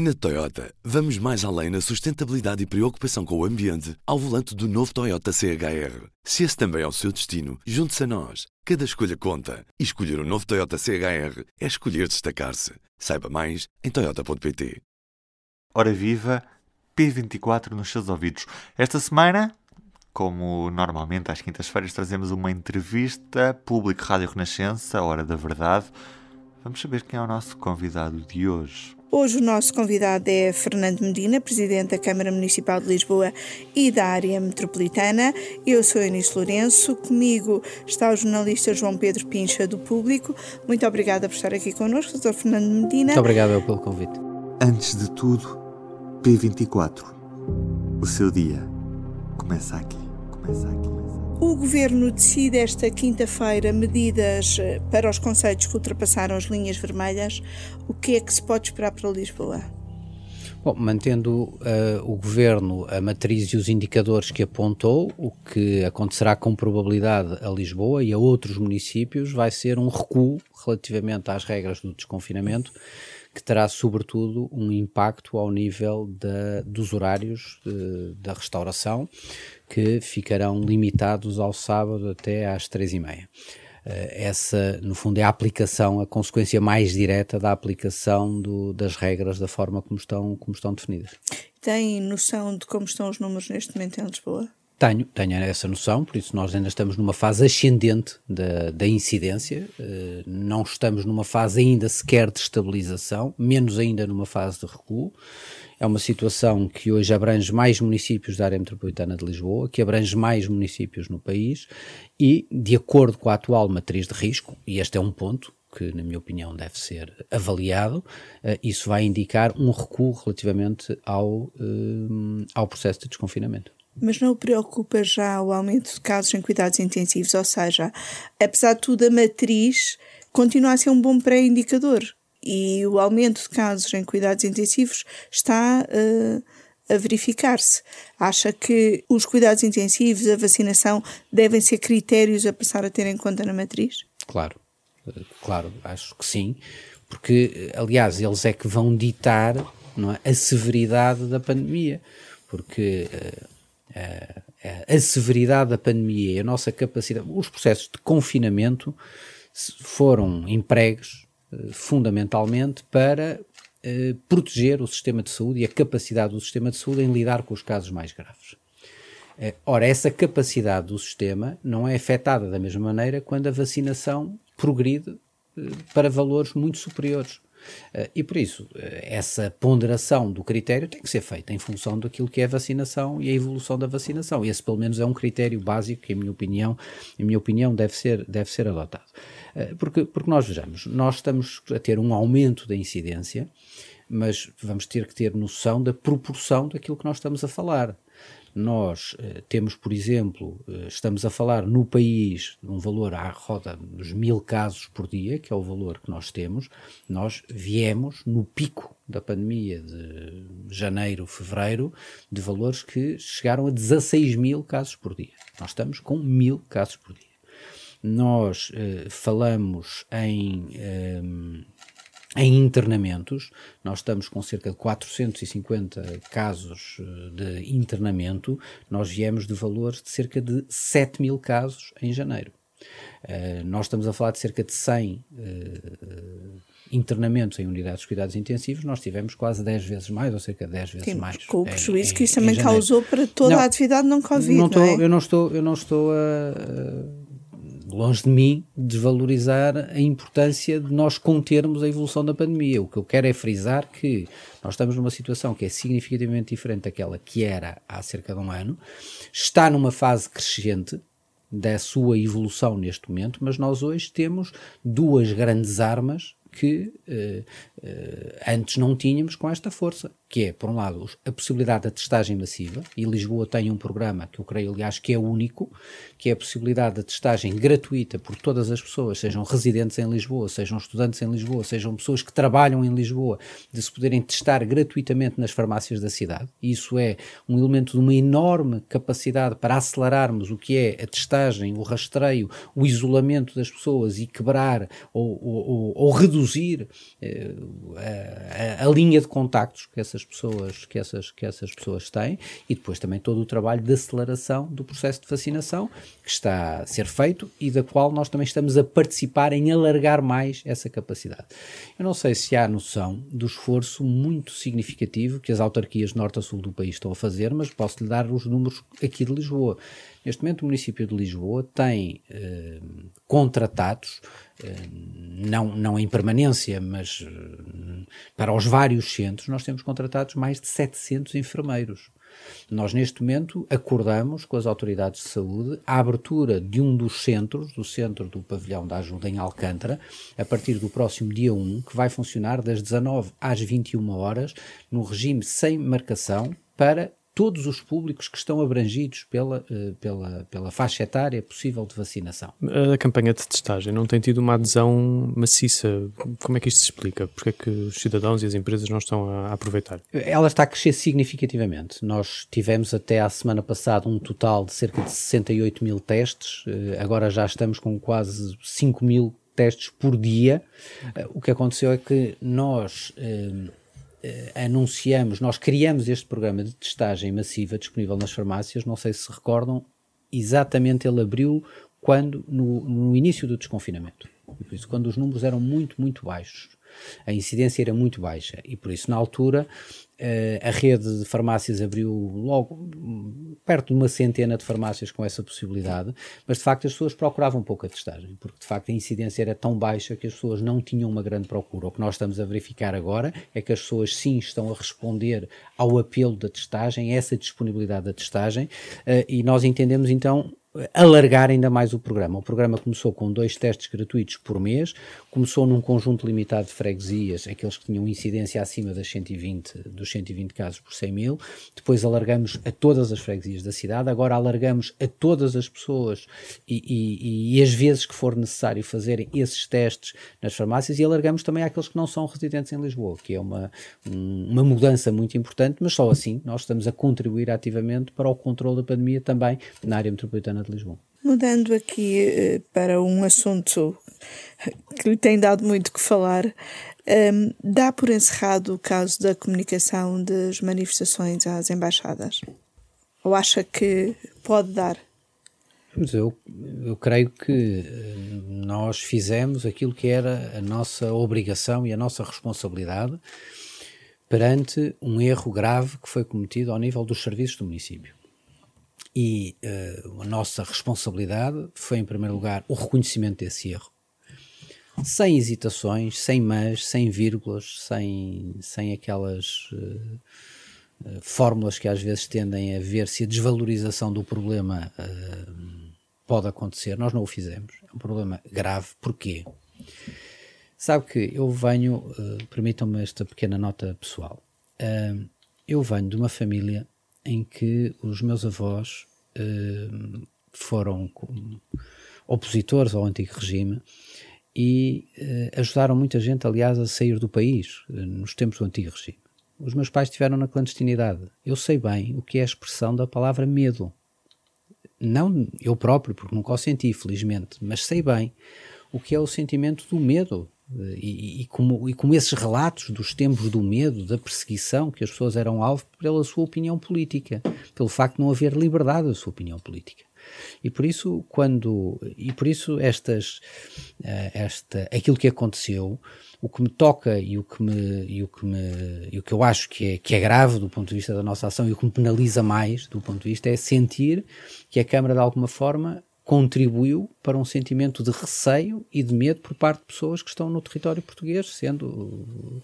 Na Toyota, vamos mais além na sustentabilidade e preocupação com o ambiente ao volante do novo Toyota CHR. Se esse também é o seu destino, junte-se a nós. Cada escolha conta. E escolher o um novo Toyota CHR é escolher destacar-se. Saiba mais em Toyota.pt. Ora viva, P24 nos seus ouvidos. Esta semana, como normalmente às quintas-feiras, trazemos uma entrevista público Rádio Renascença, Hora da Verdade. Vamos saber quem é o nosso convidado de hoje. Hoje o nosso convidado é Fernando Medina, Presidente da Câmara Municipal de Lisboa e da área metropolitana. Eu sou Eunice Lourenço, comigo está o jornalista João Pedro Pincha do Público. Muito obrigada por estar aqui connosco, Dr. Fernando Medina. Muito obrigado pelo convite. Antes de tudo, P24. O seu dia começa aqui, começa aqui. O Governo decide esta quinta-feira medidas eh, para os conceitos que ultrapassaram as linhas vermelhas. O que é que se pode esperar para Lisboa? Bom, mantendo uh, o Governo a matriz e os indicadores que apontou, o que acontecerá com probabilidade a Lisboa e a outros municípios vai ser um recuo relativamente às regras do desconfinamento, que terá sobretudo um impacto ao nível da, dos horários de, da restauração, que ficarão limitados ao sábado até às três e meia. Eh, essa, no fundo, é a aplicação, a consequência mais direta da aplicação do, das regras da forma como estão, como estão definidas. Tem noção de como estão os números neste momento em Lisboa? Tenho, tenho essa noção, por isso nós ainda estamos numa fase ascendente da, da incidência, uh, não estamos numa fase ainda sequer de estabilização, menos ainda numa fase de recuo. É uma situação que hoje abrange mais municípios da área metropolitana de Lisboa, que abrange mais municípios no país e, de acordo com a atual matriz de risco, e este é um ponto que, na minha opinião, deve ser avaliado, uh, isso vai indicar um recuo relativamente ao, uh, ao processo de desconfinamento. Mas não o preocupa já o aumento de casos em cuidados intensivos? Ou seja, apesar de tudo, a matriz continua a ser um bom pré-indicador e o aumento de casos em cuidados intensivos está uh, a verificar-se. Acha que os cuidados intensivos, a vacinação, devem ser critérios a passar a ter em conta na matriz? Claro, claro, acho que sim, porque, aliás, eles é que vão ditar é, a severidade da pandemia, porque. Uh, a severidade da pandemia e a nossa capacidade, os processos de confinamento foram empregos eh, fundamentalmente para eh, proteger o sistema de saúde e a capacidade do sistema de saúde em lidar com os casos mais graves. Eh, ora, essa capacidade do sistema não é afetada da mesma maneira quando a vacinação progride para valores muito superiores. Uh, e por isso, uh, essa ponderação do critério tem que ser feita em função daquilo que é a vacinação e a evolução da vacinação. Esse, pelo menos, é um critério básico que, em minha opinião, em minha opinião deve, ser, deve ser adotado. Uh, porque, porque nós vejamos, nós estamos a ter um aumento da incidência, mas vamos ter que ter noção da proporção daquilo que nós estamos a falar. Nós eh, temos, por exemplo, eh, estamos a falar no país de um valor à roda dos mil casos por dia, que é o valor que nós temos. Nós viemos no pico da pandemia de janeiro, fevereiro, de valores que chegaram a 16 mil casos por dia. Nós estamos com mil casos por dia. Nós eh, falamos em em internamentos, nós estamos com cerca de 450 casos eh, de internamento, nós viemos de valores de cerca de 7 mil casos em janeiro. Uh, nós estamos a falar de cerca de 100 uh, internamentos em unidades de cuidados intensivos, nós tivemos quase 10 vezes mais, ou cerca de 10 vezes Sim, mais. Com o prejuízo que isso também causou para toda não, a atividade não Covid, não, estou, não é? Eu não estou, eu não estou a, longe de mim desvalorizar a importância de nós contermos a evolução da pandemia. O que eu quero é frisar que nós estamos numa situação que é significativamente diferente daquela que era há cerca de um ano, está numa fase crescente da sua evolução neste momento, mas nós hoje temos duas grandes armas que uh, uh, antes não tínhamos com esta força, que é, por um lado, a possibilidade da testagem massiva, e Lisboa tem um programa que eu creio, aliás, que é único, que é a possibilidade da testagem gratuita por todas as pessoas, sejam residentes em Lisboa, sejam estudantes em Lisboa, sejam pessoas que trabalham em Lisboa, de se poderem testar gratuitamente nas farmácias da cidade. Isso é um elemento de uma enorme capacidade para acelerarmos o que é a testagem, o rastreio, o isolamento das pessoas e quebrar ou, ou, ou reduzir reduzir a, a, a, linha de contactos que essas pessoas que essas que essas pessoas têm e depois também todo o trabalho de aceleração do processo de vacinação que está a ser feito e da qual nós também estamos a participar em alargar mais essa capacidade. Eu não sei se há noção do esforço muito significativo que as autarquias norte a sul do país estão a fazer, mas posso lhe dar os números aqui de Lisboa. Neste momento, o município de Lisboa tem eh, contratados, eh, não, não em permanência, mas eh, para os vários centros, nós temos contratados mais de 700 enfermeiros. Nós, neste momento, acordamos com as autoridades de saúde a abertura de um dos centros, do centro do Pavilhão da Ajuda em Alcântara, a partir do próximo dia 1, que vai funcionar das 19 às 21 horas, no regime sem marcação, para todos os públicos que estão abrangidos pela, eh, pela, pela faixa etária possível de vacinação. A campanha de testagem não tem tido uma adesão maciça. Como é que isto se explica? Porque é que os cidadãos e as empresas não estão a aproveitar? Ela está a crescer significativamente. Nós tivemos até à semana passada um total de cerca de 68 mil testes, eh, agora já estamos com quase 5 mil testes por dia. Eh, o que aconteceu é que nós anunciamos, nós criamos este programa de testagem massiva disponível nas farmácias, não sei se se recordam, exatamente ele abriu quando, no, no início do desconfinamento. E por isso, quando os números eram muito, muito baixos. A incidência era muito baixa e por isso, na altura, a rede de farmácias abriu logo perto de uma centena de farmácias com essa possibilidade, mas de facto as pessoas procuravam pouco a testagem, porque de facto a incidência era tão baixa que as pessoas não tinham uma grande procura. O que nós estamos a verificar agora é que as pessoas sim estão a responder ao apelo da testagem, essa disponibilidade da testagem, uh, e nós entendemos então alargar ainda mais o programa. O programa começou com dois testes gratuitos por mês, começou num conjunto limitado de freguesias, aqueles que tinham incidência acima das 120, dos 120 casos por 100 mil, depois alargamos a todas as freguesias da cidade, agora alargamos a todas as pessoas e, e, e as vezes que for necessário fazerem esses testes nas farmácias e alargamos também àqueles que não são residentes em Lisboa, que é uma, uma mudança muito importante, mas só assim nós estamos a contribuir ativamente para o controle da pandemia também na área metropolitana de Lisboa. Mudando aqui uh, para um assunto que lhe tem dado muito que falar, um, ehm, dá por encerrado o caso da comunicação das manifestações às embaixadas? Ou acha que pode dar? Mas eu, eu creio que eh, nós fizemos aquilo que era a nossa obrigação e a nossa responsabilidade perante um erro grave que foi cometido ao nível dos serviços do município. E uh, a nossa responsabilidade foi, em primeiro lugar, o reconhecimento desse erro. Sem hesitações, sem mas, sem vírgulas, sem, sem aquelas uh, uh, fórmulas que às vezes tendem a ver se a desvalorização do problema pode acontecer. Nós não o fizemos. É um problema grave. Porquê? Sabe que eu venho, permitam-me esta pequena nota pessoal. eu venho de uma família em que os meus avós uh, foram opositores ao antigo regime e uh, ajudaram muita gente, aliás, a sair do país uh, nos tempos do antigo regime. Os meus pais estiveram na clandestinidade. Eu sei bem o que é a expressão da palavra medo. Não eu próprio, porque nunca o senti, felizmente, mas sei bem o que é o sentimento do medo, e, e, como, e como esses relatos dos tempos do medo, da perseguição, que as pessoas eram alvo pela sua opinião política, pelo facto de não haver liberdade da sua opinião política. E por isso, quando. E por isso, estas. Eh, esta, aquilo que aconteceu, o que me toca e o que, me, e o que, me, e o que eu acho que é, que é grave do ponto de vista da nossa ação e o que me penaliza mais do ponto de vista é sentir que a Câmara, de alguma forma, contribuiu para um sentimento de receio e de medo por parte de pessoas que estão no território português, sendo uh,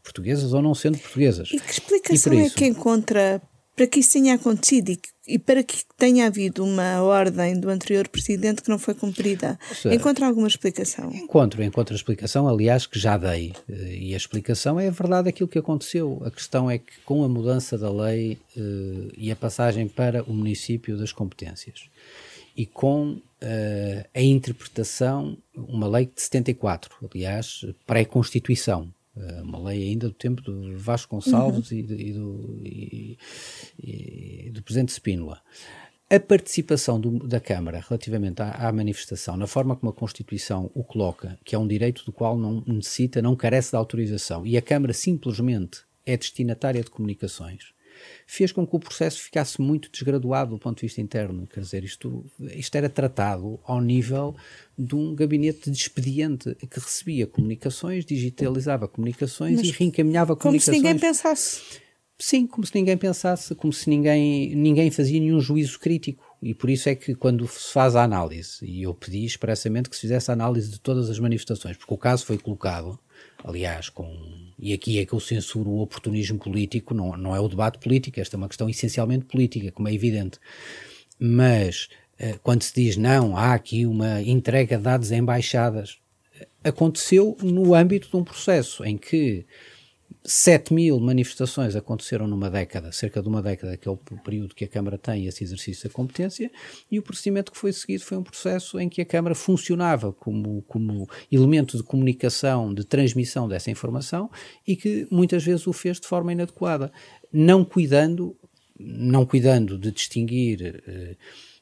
portuguesas ou não sendo portuguesas. E que explicação e é que encontra para que isso tenha acontecido e, e, para que tenha havido uma ordem do anterior presidente que não foi cumprida? Seja, encontra alguma explicação? Encontro, encontro a explicação, aliás, que já dei. Eh, e a explicação é a verdade aquilo que aconteceu. A questão é que com a mudança da lei uh, e a passagem para o município das competências, e com uh, a interpretação, uma lei de 74, aliás, pré-constituição, uh, uma lei ainda do tempo do Vasco Gonçalves uhum. e, do, e, do, e, e, do presidente Spínola. a participação do, da Câmara relativamente à, à, manifestação, na forma como a Constituição o coloca, que é um direito do qual não necessita, não carece de autorização, e a Câmara simplesmente é destinatária de comunicações, fez com que o processo ficasse muito desgraduado do ponto de vista interno. Quer dizer, isto, isto era tratado ao nível de um gabinete de expediente que recebia comunicações, digitalizava comunicações Mas e reencaminhava comunicações. Como se ninguém pensasse. Sim, como se ninguém pensasse, como se ninguém, ninguém fazia nenhum juízo crítico. E por isso é que quando se faz a análise, e eu pedi expressamente que se fizesse a análise de todas as manifestações, porque o caso foi colocado, aliás, com. E aqui é que eu censuro o oportunismo político, não, não é o debate político, esta é uma questão essencialmente política, como é evidente. Mas eh, quando se diz não, há aqui uma entrega de dados a embaixadas, aconteceu no âmbito de um processo em que 7 mil manifestações aconteceram numa década, cerca de uma década, que é o período que a Câmara tem esse exercício da competência, e o procedimento que foi seguido foi um processo em que a Câmara funcionava como, como elemento de comunicação, de transmissão dessa informação e que muitas vezes o fez de forma inadequada, não cuidando, não cuidando de distinguir. Eh,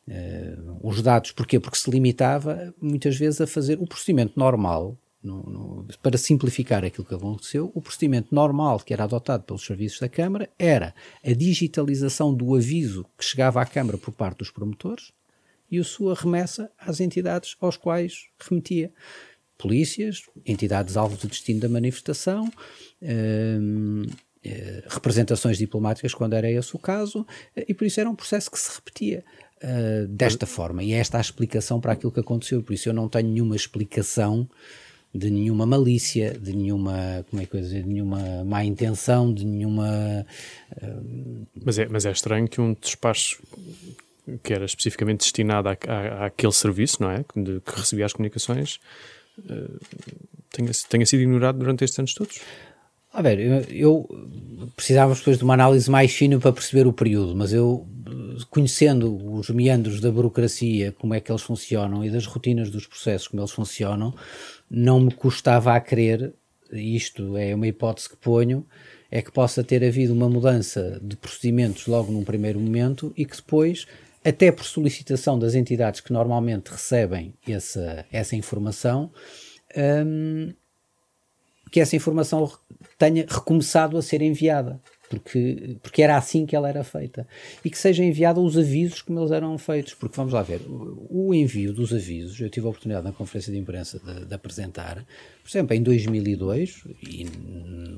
Uh, os dados, porquê? Porque se limitava muitas vezes a fazer o procedimento normal no, no, para simplificar aquilo que aconteceu, o procedimento normal que era adotado pelos serviços da Câmara era a digitalização do aviso que chegava à Câmara por parte dos promotores e a sua remessa às entidades aos quais remetia. Polícias, entidades alvo de destino da manifestação, hum, representações diplomáticas, quando era esse o caso, eh, e por isso era um processo que se repetia. Desta forma, e é esta a explicação para aquilo que aconteceu, por isso eu não tenho nenhuma explicação de nenhuma malícia, de nenhuma, como é que eu dizer, de nenhuma má intenção, de nenhuma. Uh... Mas, é, mas é estranho que um despacho que era especificamente destinado à, à, àquele serviço, não é? De, que recebia as comunicações, uh, tenha, tenha sido ignorado durante estes anos todos. A ver, eu, eu precisava depois de uma análise mais fina para perceber o período, mas eu, conhecendo os meandros da burocracia, como é que eles funcionam e das rotinas dos processos, como eles funcionam, não me custava a crer, isto é uma hipótese que ponho, é que possa ter havido uma mudança de procedimentos logo num primeiro momento e que depois, até por solicitação das entidades que normalmente recebem essa, essa informação, hum, que essa informação tenha recomeçado a ser enviada porque, porque era assim que ela era feita. E que seja enviado os avisos como eles eram feitos. Porque vamos lá ver, o envio dos avisos, eu tive a oportunidade na conferência de imprensa de, de apresentar, por exemplo, em 2002, e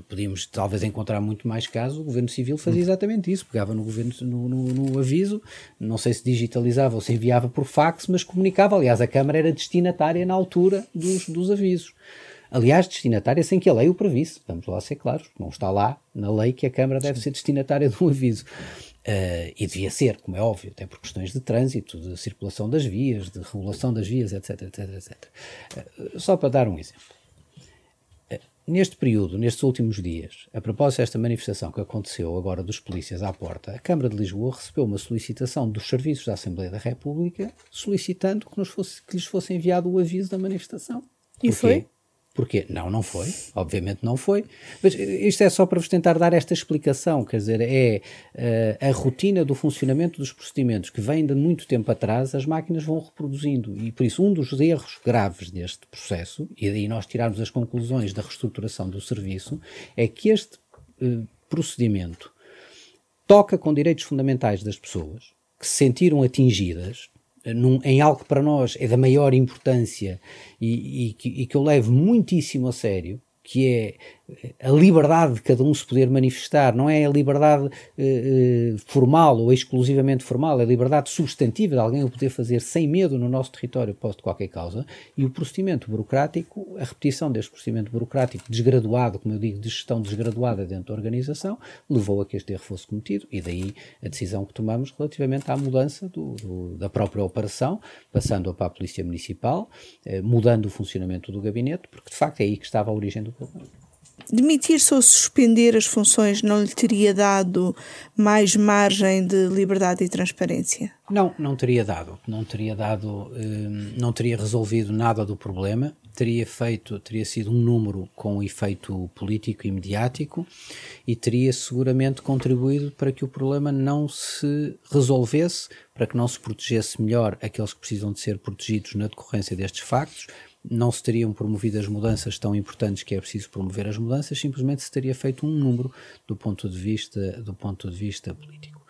podíamos talvez encontrar muito mais casos, o Governo Civil fazia exatamente isso, pegava no, governo, no, no, no aviso, não sei se digitalizava ou se enviava por fax, mas comunicava. Aliás, a Câmara era destinatária na altura dos, dos avisos aliás, destinatária sem que a lei o previsse. Vamos lá ser claros, não está lá na lei que a Câmara deve ser destinatária de um aviso. Uh, e devia ser, como é óbvio, até por questões de trânsito, de circulação das vias, de regulação das vias, etc. etc, etc. Uh, só para dar um exemplo. Uh, neste período, nestes últimos dias, a propósito desta manifestação que aconteceu agora dos polícias à porta, a Câmara de Lisboa recebeu uma solicitação dos serviços da Assembleia da República solicitando que, fosse, que lhes fosse enviado o aviso da manifestação. E Porquê? foi? Porquê? Não, não foi. Obviamente não foi. Mas isto é só para vos tentar dar esta explicação. Quer dizer, é uh, a rotina do funcionamento dos procedimentos que vem de muito tempo atrás, as máquinas vão reproduzindo. E por isso, um dos erros graves deste processo, e daí nós tirarmos as conclusões da reestruturação do serviço, é que este uh, procedimento toca com direitos fundamentais das pessoas que se sentiram atingidas num, em algo que para nós é da maior importância e, e, que, e que eu levo muitíssimo a sério, que é a liberdade de cada um se poder manifestar, não é a liberdade eh, eh, formal ou exclusivamente formal, é a liberdade substantiva de alguém o poder fazer sem medo no nosso território posto qualquer causa, e o procedimento burocrático, a repetição deste procedimento burocrático desgraduado, como eu digo, de gestão desgraduada dentro da organização, levou a que este erro fosse cometido, e daí a decisão que tomamos relativamente à mudança do, do, da própria operação, passando-a para a Polícia Municipal, eh, mudando o funcionamento do gabinete, porque de facto é aí que estava a origem do problema. Demitir-se ou suspender as funções não lhe teria dado mais margem de liberdade e transparência? Não, não teria dado. Não teria dado, hum, não teria resolvido nada do problema. teria feito, teria sido um número com efeito político e mediático e teria seguramente contribuído para que o problema não se resolvesse, para que não se protegesse melhor aqueles que precisam de ser protegidos na decorrência destes factos, não se teriam promovido as mudanças tão importantes que é preciso promover as mudanças, simplesmente se teria feito um número do ponto de vista, do ponto de vista político.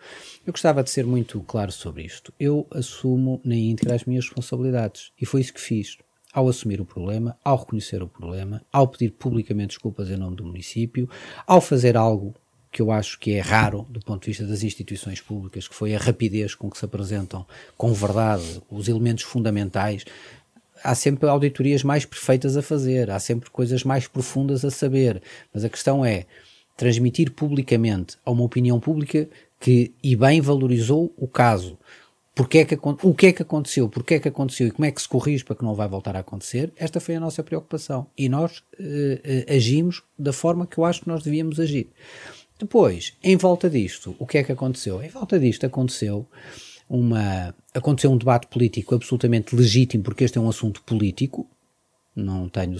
Eu gostava de ser muito claro sobre isto. Eu assumo na íntegra as minhas responsabilidades e foi isso que fiz. Ao assumir o problema, ao reconhecer o problema, ao pedir publicamente desculpas em nome do município, ao fazer algo que eu acho que é raro do ponto de vista das instituições públicas, que foi a rapidez com que se apresentam com verdade os elementos fundamentais há sempre auditorias mais perfeitas a fazer, há sempre coisas mais profundas a saber, mas a questão é transmitir publicamente a uma opinião pública que e bem valorizou o caso. Porque é que, o que é que aconteceu, porque é que aconteceu e como é que se corrige para que não vai voltar a acontecer, esta foi a nossa preocupação. E nós eh, eh, agimos da forma que eu acho que nós devíamos agir. Depois, em volta disto, o que é que aconteceu? Em volta disto aconteceu uma aconteceu um debate político absolutamente legítimo porque este é um assunto político. Não tenho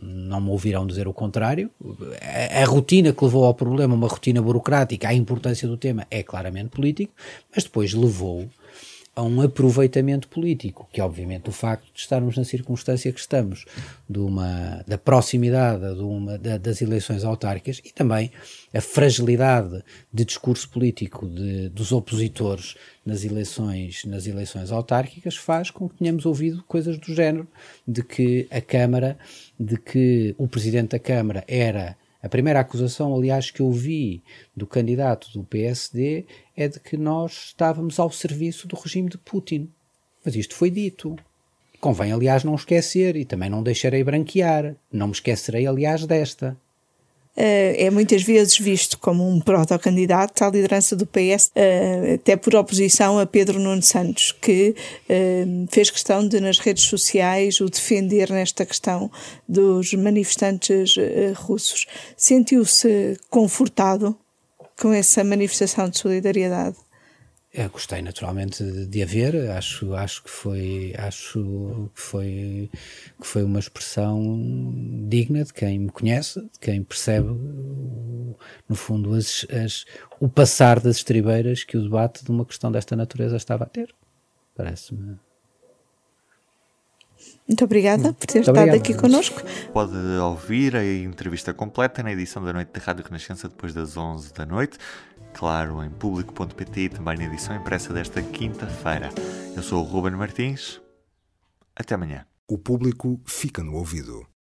não me ouvirão dizer o contrário. A, a, rotina que levou ao problema uma rotina burocrática a importância do tema é claramente político mas depois levou a um aproveitamento político, que obviamente o facto de estarmos na circunstância que estamos, de uma, da proximidade de uma, da, das eleições autárquicas e também a fragilidade de discurso político de, dos opositores nas eleições, nas eleições autárquicas faz com que tenhamos ouvido coisas do género de que a Câmara, de que o Presidente da Câmara era a primeira acusação, aliás, que eu vi do candidato do PSD é de que nós estávamos ao serviço do regime de Putin. Mas isto foi dito. Convém, aliás, não esquecer e também não deixarei branquear. Não me esquecerei, aliás, desta. Eh, é muitas vezes visto como um protocandidato à liderança do PS, eh, até por oposição a Pedro Nuno Santos, que eh, fez questão de, nas redes sociais, o defender nesta questão dos manifestantes russos. Sentiu-se confortado com essa manifestação de solidariedade? Eu gostei naturalmente de, de haver, acho, acho que foi acho que foi que foi uma expressão digna de quem me conhece, de quem percebe no fundo as, as, o passar das estribeiras que o debate de uma questão desta natureza estava a ter. Parece-me muito obrigada por ter Muito estado obrigado. aqui connosco. Pode ouvir a entrevista completa na edição da noite da Rádio Renascença depois das 11 da noite claro, em público.pt e também na edição impressa desta quinta-feira. Eu sou o Ruben Martins. Até amanhã. O público fica no ouvido.